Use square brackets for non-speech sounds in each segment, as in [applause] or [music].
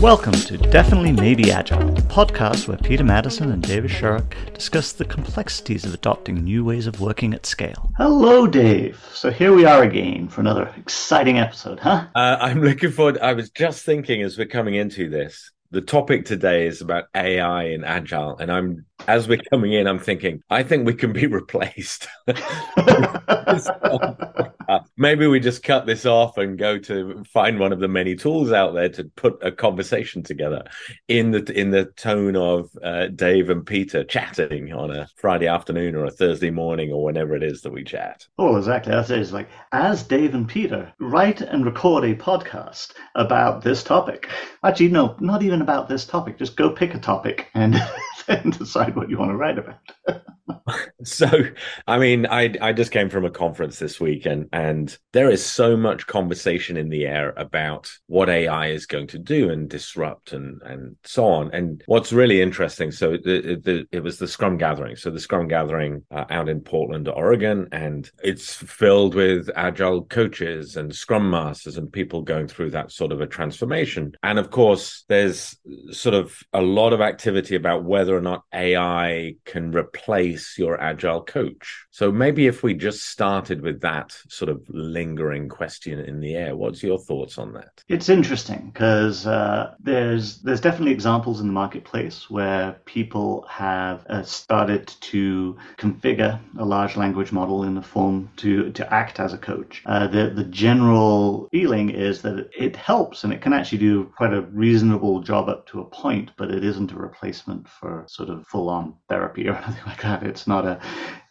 Welcome to Definitely Maybe Agile, the podcast where Peter Maddison and David Sharrock discuss the complexities of adopting new ways of working at scale. Hello, Dave. So here we are again for another exciting episode, huh? Uh, I'm looking forward. I was just thinking as we're coming into this, the topic today is about AI and agile, and I'm as we're coming in, I'm thinking, I think we can be replaced. [laughs] uh, maybe we just cut this off and go to find one of the many tools out there to put a conversation together in the in the tone of uh, Dave and Peter chatting on a Friday afternoon or a Thursday morning or whenever it is that we chat. Oh, exactly. That's it. It's like as Dave and Peter write and record a podcast about this topic. Actually, no, not even about this topic. Just go pick a topic and [laughs] [laughs] then decide what you want to write about. [laughs] [laughs] so, I mean, I I just came from a conference this week, and and there is so much conversation in the air about what AI is going to do and disrupt and and so on. And what's really interesting, so the, the, it was the Scrum Gathering. So the Scrum Gathering uh, out in Portland, Oregon, and it's filled with agile coaches and Scrum masters and people going through that sort of a transformation. And of course, there's sort of a lot of activity about whether or not AI can replace your agile coach. So maybe if we just started with that sort of lingering question in the air, what's your thoughts on that? It's interesting because uh, there's there's definitely examples in the marketplace where people have uh, started to configure a large language model in the form to to act as a coach. Uh, the the general feeling is that it helps and it can actually do quite a reasonable job up to a point, but it isn't a replacement for sort of full on therapy or [laughs] anything like that. It's not a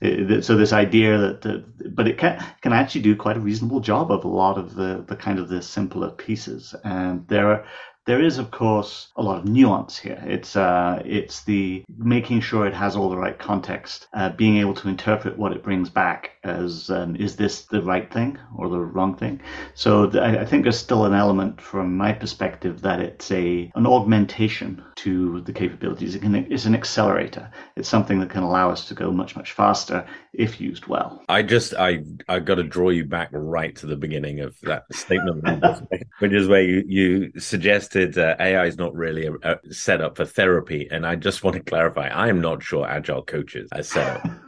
it, so this idea that, that but it can can actually do quite a reasonable job of a lot of the the kind of the simpler pieces, and there are there is, of course, a lot of nuance here. It's uh, it's the making sure it has all the right context, uh, being able to interpret what it brings back as um, is this the right thing or the wrong thing. So th- I think there's still an element, from my perspective, that it's a an augmentation to the capabilities. It can, it's an accelerator. It's something that can allow us to go much much faster if used well. I just I I got to draw you back right to the beginning of that statement, [laughs] which is where you you suggested uh, AI is not really a, a set up for therapy, and I just want to clarify: I am not sure agile coaches are set up.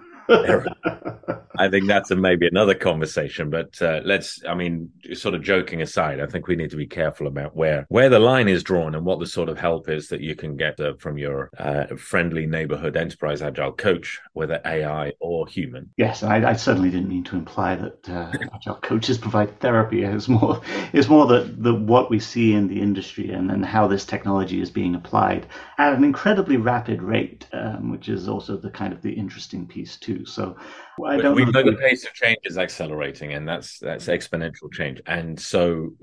I think that's a, maybe another conversation, but uh, let's, I mean, sort of joking aside, I think we need to be careful about where, where the line is drawn and what the sort of help is that you can get uh, from your uh, friendly neighborhood enterprise agile coach, whether AI or human. Yes, I, I certainly didn't mean to imply that uh, agile coaches provide therapy. It's more, it's more that the, what we see in the industry and, and how this technology is being applied at an incredibly rapid rate, um, which is also the kind of the interesting piece too. So I don't we know the pace of change is accelerating, and that's that's exponential change. And so,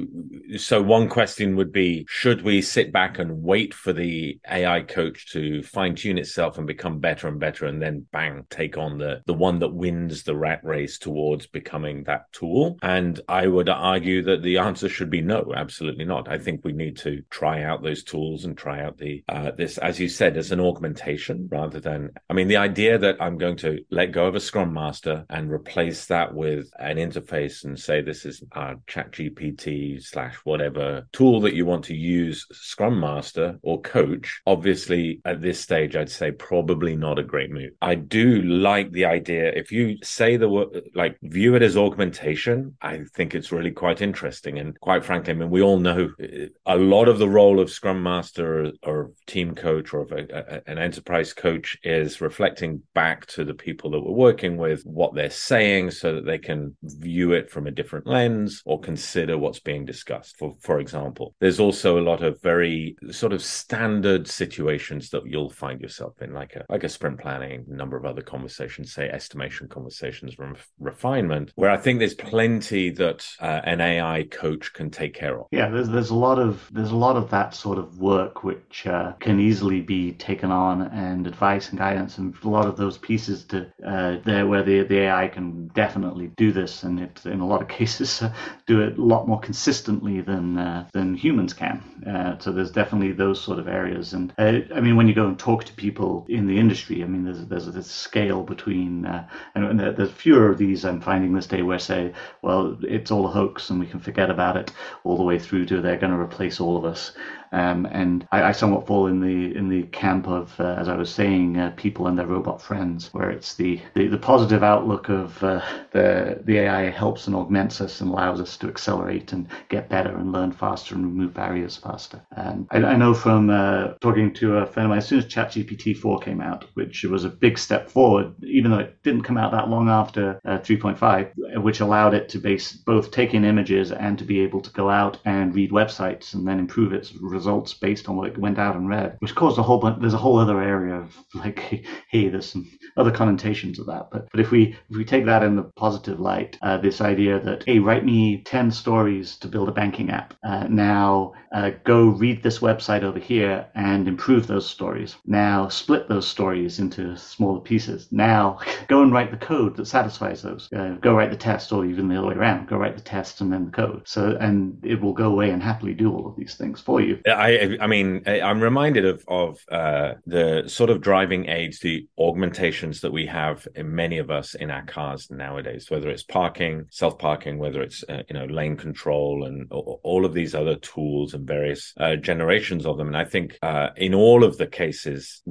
so one question would be: Should we sit back and wait for the AI coach to fine tune itself and become better and better, and then bang, take on the the one that wins the rat race towards becoming that tool? And I would argue that the answer should be no, absolutely not. I think we need to try out those tools and try out the uh, this, as you said, as an augmentation rather than. I mean, the idea that I'm going to let go of a Scrum Master Master and replace that with an interface and say this is uh, our ChatGPT slash whatever tool that you want to use, Scrum Master or coach, obviously at this stage, I'd say probably not a great move. I do like the idea. If you say the word, like view it as augmentation, I think it's really quite interesting. And quite frankly, I mean, we all know uh, a lot of the role of Scrum Master or, or team coach or a, a, an enterprise coach is reflecting back to the people that we're working with with what they're saying so that they can view it from a different lens or consider what's being discussed. For for example, there's also a lot of very sort of standard situations that you'll find yourself in, like a like a sprint planning, a number of other conversations, say estimation conversations, ref- refinement, where I think there's plenty that uh, an AI coach can take care of. Yeah, there's there's a lot of there's a lot of that sort of work which uh, can easily be taken on, and advice and guidance, and a lot of those pieces to uh, there where the, the AI can definitely do this, and it, in a lot of [laughs] cases, uh, do it a lot more consistently than uh, than humans can. Uh, so there's definitely those sort of areas. And uh, I mean, when you go and talk to people in the industry, I mean, there's there's this scale between, uh, and there's fewer of these I'm finding this day where say, well, it's all a hoax and we can forget about it, all the way through to they're going to replace all of us. Um, and I, I, somewhat fall in the in the camp of, uh, as I was saying, uh, people and their robot friends, where it's the, the, the positive outlook of uh, the the AI helps and augments us and allows us to accelerate and get better and learn faster and remove barriers faster. And I, I know from uh, talking to a friend of mine, as soon as ChatGPT 4 came out, which was a big step forward, even though it didn't come out that long after uh, 3.5, which allowed it to base both take in images and to be able to go out and read websites and then improve its results based on what it went out and read, which caused a whole bunch. There's a whole other area of like, [laughs] hey, there's some other connotations of that. But but if we if we take that in the positive light, uh, this idea that hey, write me ten stories to build a banking app. Uh, now uh, go read this website over here and improve those stories. Now split those stories into smaller pieces. Now [laughs] go and write the code that satisfies those. Uh, go write the test, or even the other way around. Go write the test and then the code. So and it will go away and happily do all of these things for you. I I mean I'm reminded of of uh, the sort of driving aids, the augmentations that we have in many of us in our cars nowadays, whether it's parking, self parking, whether it's uh, you know lane control, and all of these other tools and various uh, generations of them. And I think uh, in all of the cases,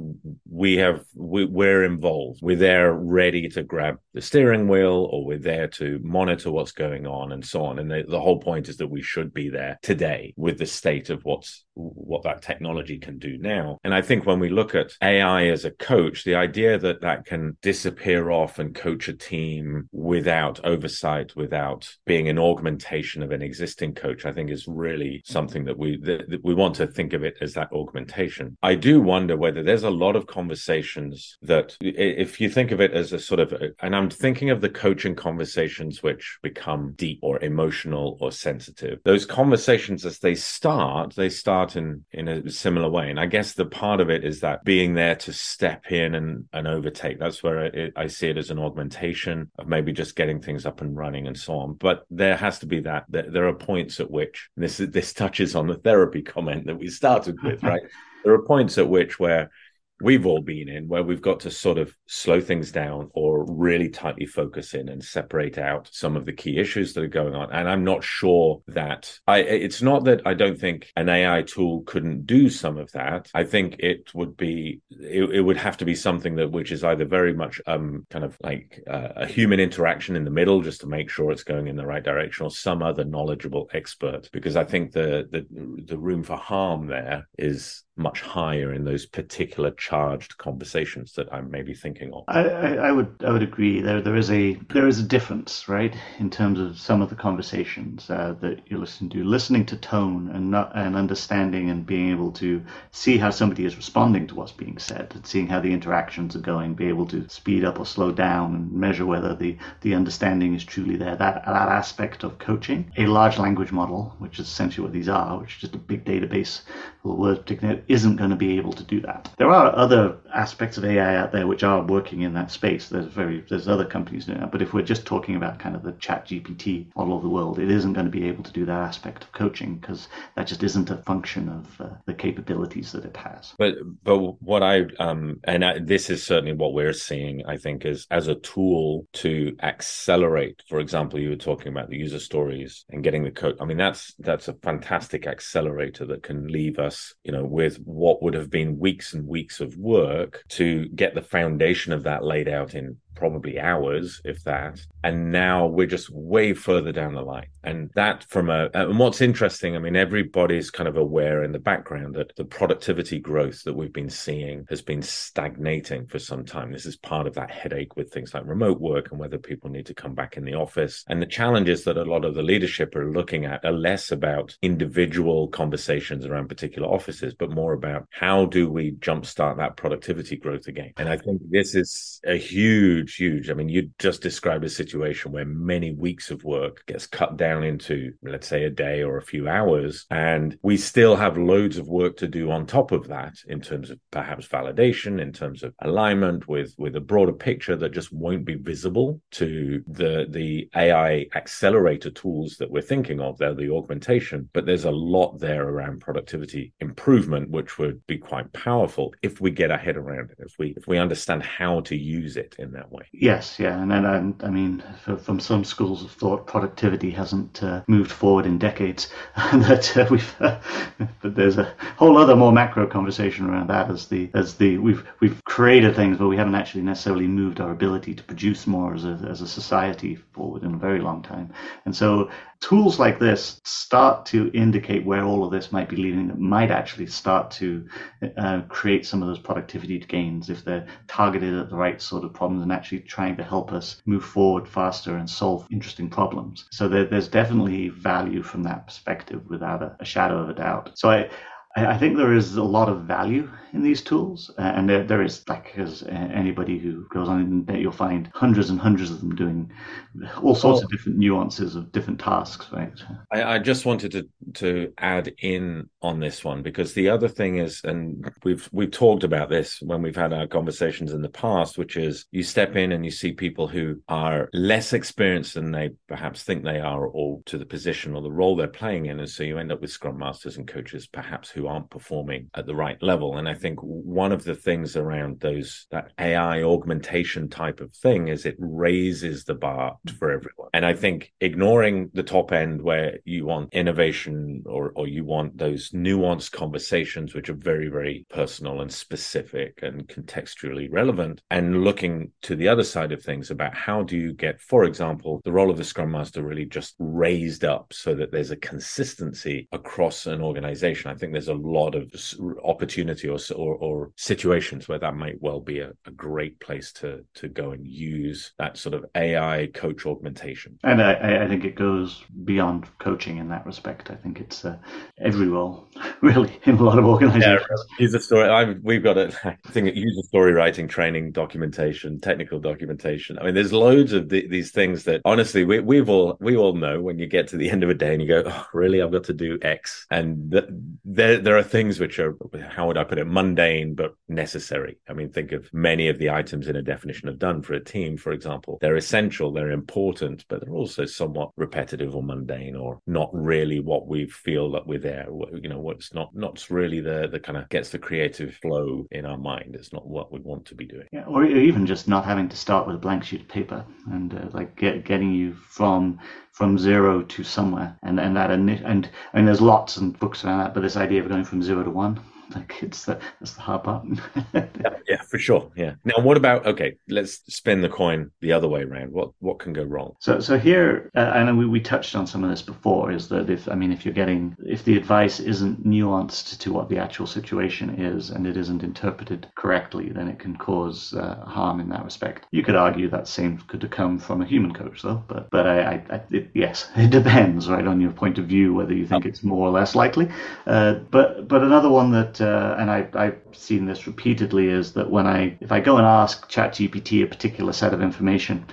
we have we, we're involved. We're there, ready to grab the steering wheel, or we're there to monitor what's going on, and so on. And the, the whole point is that we should be there today with the state of what's what that technology can do now. And I think when we look at AI as a coach, the idea that that can disappear off and coach a team without oversight, without being an augmentation of an existing coach, I think is really something that we that, that we want to think of it as that augmentation. I do wonder whether there's a lot of conversations that if you think of it as a sort of and I'm thinking of the coaching conversations which become deep or emotional or sensitive. Those conversations as they start, they start in in a similar way. And I guess the part of it is that being there to step in and and overtake. That's where it, I see it as an augmentation of maybe just getting things up and running and so on. But there has to be that. There, there are points at which this this touches on the therapy [laughs] comment that we started with, [laughs] right? there are points at which where we've all been in where we've got to sort of slow things down or really tightly focus in and separate out some of the key issues that are going on. And i'm not sure that i it's not that i don't think an ai tool couldn't do some of that. I think it would be it, it would have to be something that which is either very much um kind of like uh, a human interaction in the middle just to make sure it's going in the right direction or some other knowledgeable expert. Because i think the the the room for harm there is much higher in those particular charged conversations that I'm maybe thinking of. I, I, I, would I would agree. There there is a there is a difference, right, in terms of some of the conversations uh, that you listen to, listening to tone and not and understanding and being able to see how somebody is responding to what's being said, and seeing how the interactions are going, be able to speed up or slow down and measure whether the the understanding is truly there. That that aspect of coaching, a large language model, which is essentially what these are, which is just a big database of words, particularly isn't going to be able to do that. There are other aspects of AI out there which are working in that space. There's very there's other companies doing that. But if we're just talking about kind of the ChatGPT model of the world, it isn't going to be able to do that aspect of coaching because that just isn't a function of uh, the capabilities that it has. But but what I um and I, this is certainly what we're seeing, I think, is as a tool to accelerate. For example, you were talking about the user stories and getting the code. I mean, that's that's a fantastic accelerator that can leave us, you know, with what would have been weeks and weeks of work to get the foundation of that laid out in probably hours, if that. And now we're just way further down the line. And that from a, and what's interesting, I mean, everybody's kind of aware in the background that the productivity growth that we've been seeing has been stagnating for some time. This is part of that headache with things like remote work and whether people need to come back in the office. And the challenges that a lot of the leadership are looking at are less about individual conversations around particular offices, but more about how do we jumpstart that productivity growth again. And I think this is a huge huge, huge. I mean, you just described a situation where many weeks of work gets cut down into, let's say, a day or a few hours. And we still have loads of work to do on top of that in terms of perhaps validation, in terms of alignment with, with a broader picture that just won't be visible to the, the AI accelerator tools that we're thinking of. They're the augmentation, but there's a lot there around productivity improvement, which would be quite powerful if we get our head around it, if we, if we understand how to use it in that way. Yes, yeah, and and, and I mean, for, from some schools of thought, productivity hasn't uh, moved forward in decades. [laughs] that uh, we've, uh, [laughs] but there's a whole other more macro conversation around that as the as the we've we've created things, but we haven't actually necessarily moved our ability to produce more as a as a society forward in a very long time. And so tools like this start to indicate where all of this might be leading that might actually start to uh, create some of those productivity gains if they're targeted at the right sort of problems and actually trying to help us move forward faster and solve interesting problems. So there, there's definitely value from that perspective without a, a shadow of a doubt. So I, I think there is a lot of value in these tools, uh, and there, there is like as anybody who goes on the internet, you'll find hundreds and hundreds of them doing all sorts of different nuances of different tasks. Right. I, I, just wanted to to add in on this one because the other thing is, and we've we've talked about this when we've had our conversations in the past, which is you step in and you see people who are less experienced than they perhaps think they are, or to the position or the role they're playing in, and so you end up with scrum masters and coaches perhaps who aren't performing at the right level. And I think one of the things around those that AI augmentation type of thing is it raises the bar mm. for everyone. And I think ignoring the top end where you want innovation or or you want those nuanced conversations which are very very personal and specific and contextually relevant and looking to the other side of things about how do you get for example the role of the scrum master really just raised up so that there's a consistency across an organization. I think there's a lot of opportunity or or, or situations where that might well be a, a, great place to to go and use that sort of AI coach augmentation. And I, I think it goes beyond coaching in that respect. I think it's uh, every role, [laughs] really, in a lot of organizations. Yeah, user story. I've, we've got a thing at user story writing, training, documentation, technical documentation. I mean, there's loads of the, these things that honestly we, we've all we all know when you get to the end of a day and you go, oh, really, I've got to do X, and th- there there are things which are how would I put it, mundane but necessary. I mean, think of many of the items in a definition of done for a team, for example. They're essential, they're important, but they're also somewhat repetitive or mundane or not really what we feel that we're there. You know, what's not not really the the kind of gets the creative flow in our mind. It's not what we want to be doing. Yeah, or even just not having to start with a blank sheet of paper and uh, like get, getting you from from zero to somewhere and and that and and mean there's lots and books around that but this idea of going from zero to one [laughs] like it's the that's the hard part. [laughs] yeah, for sure. Yeah. Now, what about okay? Let's spin the coin the other way around. What what can go wrong? So so here, uh, and we, we touched on some of this before. Is that if I mean if you're getting if the advice isn't nuanced to what the actual situation is and it isn't interpreted correctly, then it can cause uh, harm in that respect. You could argue that same could come from a human coach, though. But but I, I, I it, yes, [laughs] it depends right on your point of view whether you think it's more or less likely. Uh, but but another one that uh, and I, I've seen this repeatedly, is that when I, if I go and ask ChatGPT a particular set of information,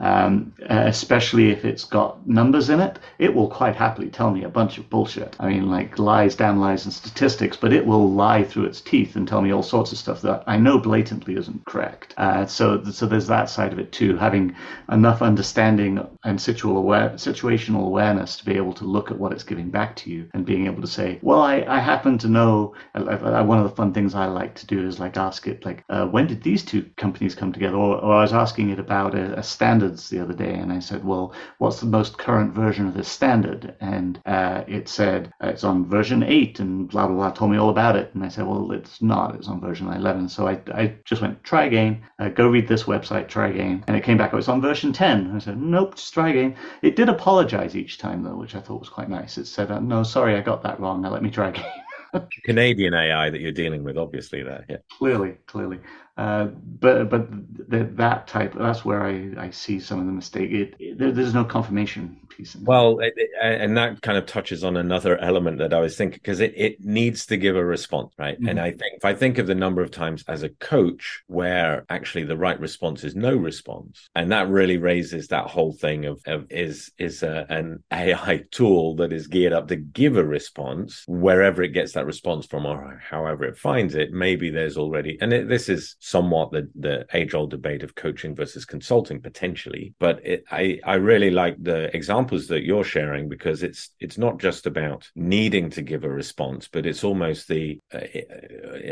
um, especially if it's got numbers in it, it will quite happily tell me a bunch of bullshit. I mean, like lies, damn lies, and statistics, but it will lie through its teeth and tell me all sorts of stuff that I know blatantly isn't correct. Uh, so, so there's that side of it too. Having enough understanding and situational aware, situational awareness to be able to look at what it's giving back to you and being able to say, well, I, I happen to know. I, one of the fun things I like to do is like ask it, like, uh, when did these two companies come together? Or, or I was asking it about a, a standard standards the other day, and I said, "Well, what's the most current version of this standard?" And uh, it said uh, it's on version eight, and blah blah blah. Told me all about it, and I said, "Well, it's not. It's on version 11." So I, I just went, "Try again. Uh, go read this website. Try again." And it came back. Oh, it's on version 10. I said, "Nope, just try again." It did apologize each time though, which I thought was quite nice. It said, uh, "No, sorry, I got that wrong. Now let me try again." [laughs] Canadian AI that you're dealing with, obviously. There, yeah. Clearly, clearly. Uh, but but that type that's where I, I see some of the mistake. It, it there, there's no confirmation piece. well, it, and that kind of touches on another element that I was thinking because it, it needs to give a response, right? Mm-hmm. And I think if I think of the number of times as a coach where actually the right response is no response, and that really raises that whole thing of, of is is a, an AI tool that is geared up to give a response wherever it gets that response from or however it finds it. Maybe there's already and this is somewhat the the age old debate of coaching versus consulting potentially. But it, I I really like the examples that you're sharing because it's it's not just about needing to give a response, but it's almost the uh,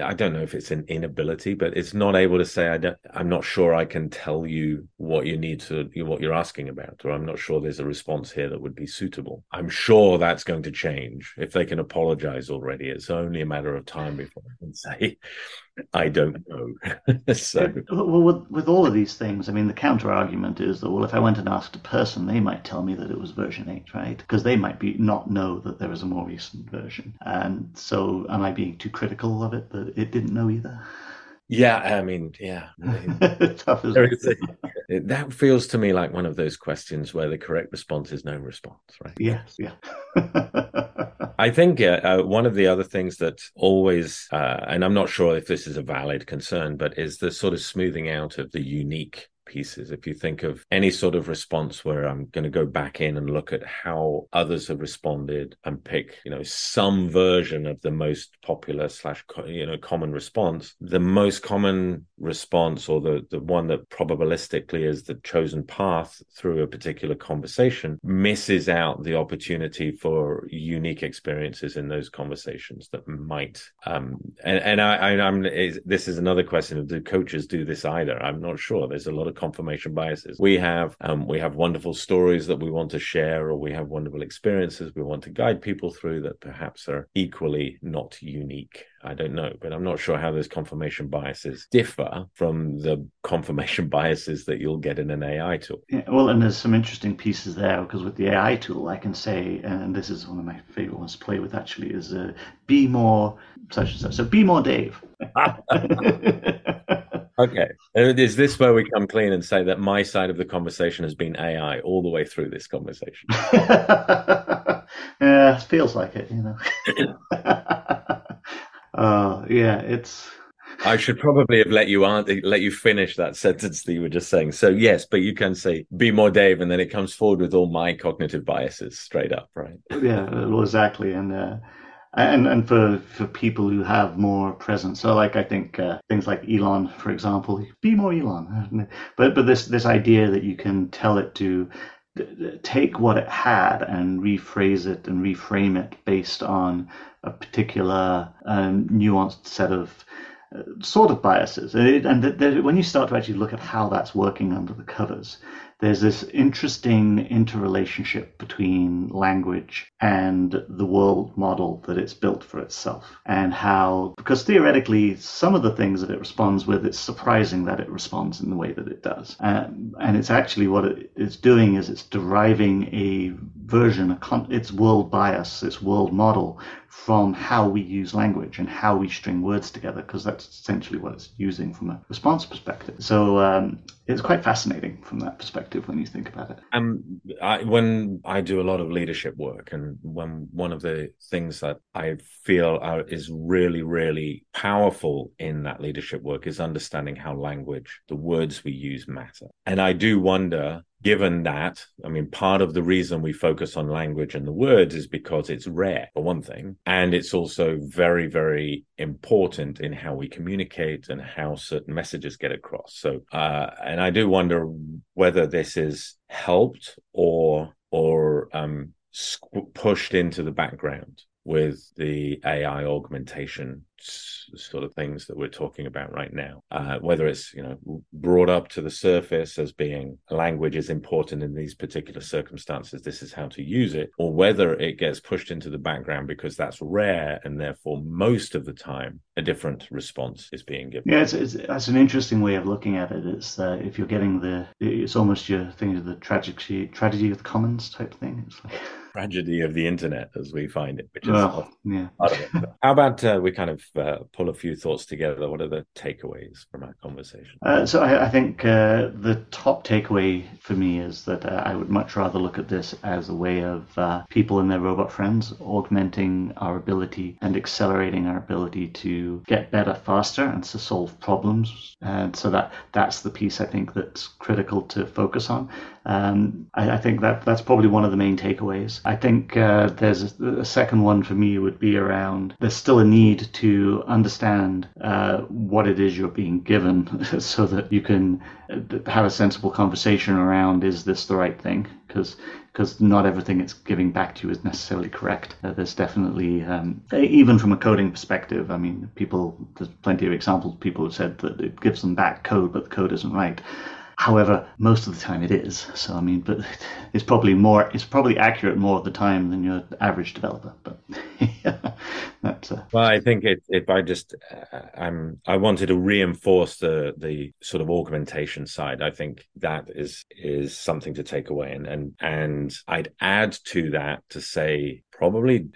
I don't know if it's an inability, but it's not able to say I don't I'm not sure I can tell you what you need to what you're asking about, or I'm not sure there's a response here that would be suitable. I'm sure that's going to change if they can apologize already. It's only a matter of time before I can say I don't know. [laughs] so, well, with, with all of these things, I mean, the counter argument is that well, if I went and asked a person, they might tell me that it was version eight, right? Because they might be not know that there is a more recent version, and so am I being too critical of it that it didn't know either? Yeah, I mean, yeah. [laughs] Tough as that feels to me like one of those questions where the correct response is no response, right? Yes, yeah. [laughs] I think uh, uh, one of the other things that always, uh, and I'm not sure if this is a valid concern, but is the sort of smoothing out of the unique pieces. If you think of any sort of response where I'm going to go back in and look at how others have responded and pick, you know, some version of the most popular slash, you know, common response, the most common response or the, the one that probabilistically is the chosen path through a particular conversation misses out the opportunity for unique experiences in those conversations that might, um, and, and I, I, am this is another question of do coaches do this either? I'm not sure. There's a lot of confirmation biases. We have um, we have wonderful stories that we want to share, or we have wonderful experiences we want to guide people through that perhaps are equally not unique. I don't know, but I'm not sure how those confirmation biases differ from the confirmation [laughs] biases that you'll get in an AI tool. Yeah, well, and there's some interesting pieces there because with the AI tool, I can say, and this is one of my favorite ones to play with actually, is uh, be more such and such. So be more Dave. [laughs] Okay. Is this where we come clean and say that my side of the conversation has been AI all the way through this conversation? [laughs] yeah, it feels like it, you know. Uh, yeah, it's. I should probably have let you let you finish that sentence that you were just saying. So yes, but you can say "be more Dave," and then it comes forward with all my cognitive biases straight up, right? Yeah, well, exactly, and uh, and and for for people who have more presence so like i think uh, things like elon for example be more elon [laughs] but but this this idea that you can tell it to take what it had and rephrase it and reframe it based on a particular um, nuanced set of uh, sort of biases. And, and when you start to actually look at how that's working under the covers there's this interesting interrelationship between language and the world model that it's built for itself and how because theoretically some of the things that it responds with it's surprising that it responds in the way that it does um, and it's actually what it is doing is it's deriving a version a con- its world bias its world model from how we use language and how we string words together, because that's essentially what it's using from a response perspective. So um, it's quite fascinating from that perspective when you think about it. Um, I, when I do a lot of leadership work, and when one of the things that I feel are, is really, really powerful in that leadership work is understanding how language, the words we use, matter. And I do wonder given that, I mean, part of the reason we focus on language and the words is because it's rare, for one thing. And it's also very, very important in how we communicate and how certain messages get across. So, uh, and I do wonder whether this is helped or, or, um, pushed into the background with the AI augmentation sort of things that we're talking about right now. Uh, whether it's you know brought up to the surface as being language is important in these particular circumstances, this is how to use it, or whether it gets pushed into the background because that's rare and therefore most of the time a different response is being given. Yeah, it's, it's that's an interesting way of looking at it. It's uh, if you're getting the, it's almost your thing of the tragedy tragedy of the commons type thing. It's like [laughs] tragedy of the internet as we find it, which is well, yeah. How about uh, we kind of uh, pull a few thoughts together? What are the takeaways from our conversation? Uh, so I, I think uh, the top takeaway for me is that uh, I would much rather look at this as a way of uh, people and their robot friends augmenting our ability and accelerating our ability to get better faster and to solve problems. And so that that's the piece I think that's critical to focus on. Um, I, I, think that that's probably one of the main takeaways. I think uh, there's a, a, second one for me would be around there's still a need to understand uh, what it is you're being given [laughs] so that you can uh, have a sensible conversation around is this the right thing? Because because not everything it's giving back to you is necessarily correct. Uh, there's definitely, um, even from a coding perspective, I mean, people, there's plenty of examples, people have said that it gives them back code, but the code isn't right. However, most of the time it is. So I mean, but it's probably more. It's probably accurate more of the time than your average developer. But yeah, [laughs] that's. Uh... Well, I think it, if I just, uh, I'm, I wanted to reinforce the the sort of augmentation side. I think that is is something to take away, and and and I'd add to that to say probably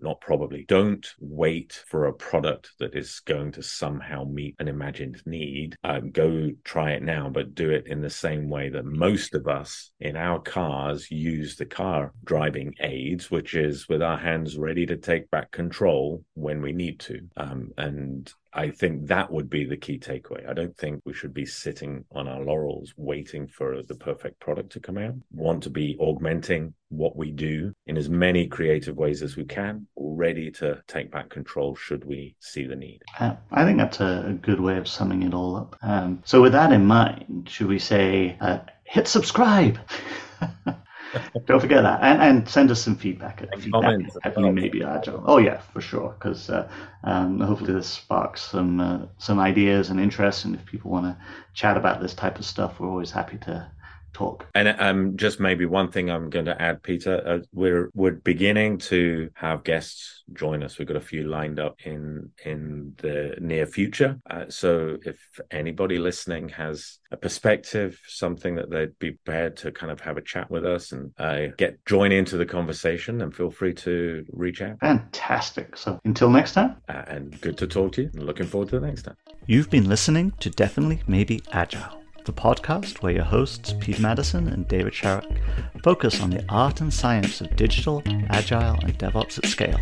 not probably don't wait for a product that is going to somehow meet an imagined need. Uh, go try it now but do it in the same way that most of us in our cars use the car driving aids which is with our hands ready to take back control when we need to. Um, and I think that would be the key takeaway. I don't think we should be sitting on our laurels waiting for the perfect product to come out. Want to be augmenting what we do in as many creative ways as we can, ready to take back control should we see the need. Uh, I think that's a good way of summing it all up. Um, so, with that in mind, should we say uh, hit subscribe? [laughs] [laughs] Don't forget that, and and send us some feedback. And feedback well. maybe agile. Oh yeah, for sure. Because uh, um, hopefully this sparks some uh, some ideas and interest, and if people want to chat about this type of stuff, we're always happy to talk. And um, just maybe one thing I'm going to add, Peter, uh, we're we're beginning to have guests join us. We've got a few lined up in in the near future. Uh, so if anybody listening has a perspective, something that they'd be prepared to kind of have a chat with us and uh, get join into the conversation, and feel free to reach out. Fantastic. So until next time, uh, and good to talk to you. looking forward to the next time. You've been listening to Definitely Maybe Agile the podcast where your hosts, Pete Maddison and David Sharrock, focus on the art and science of digital, agile, and DevOps at scale.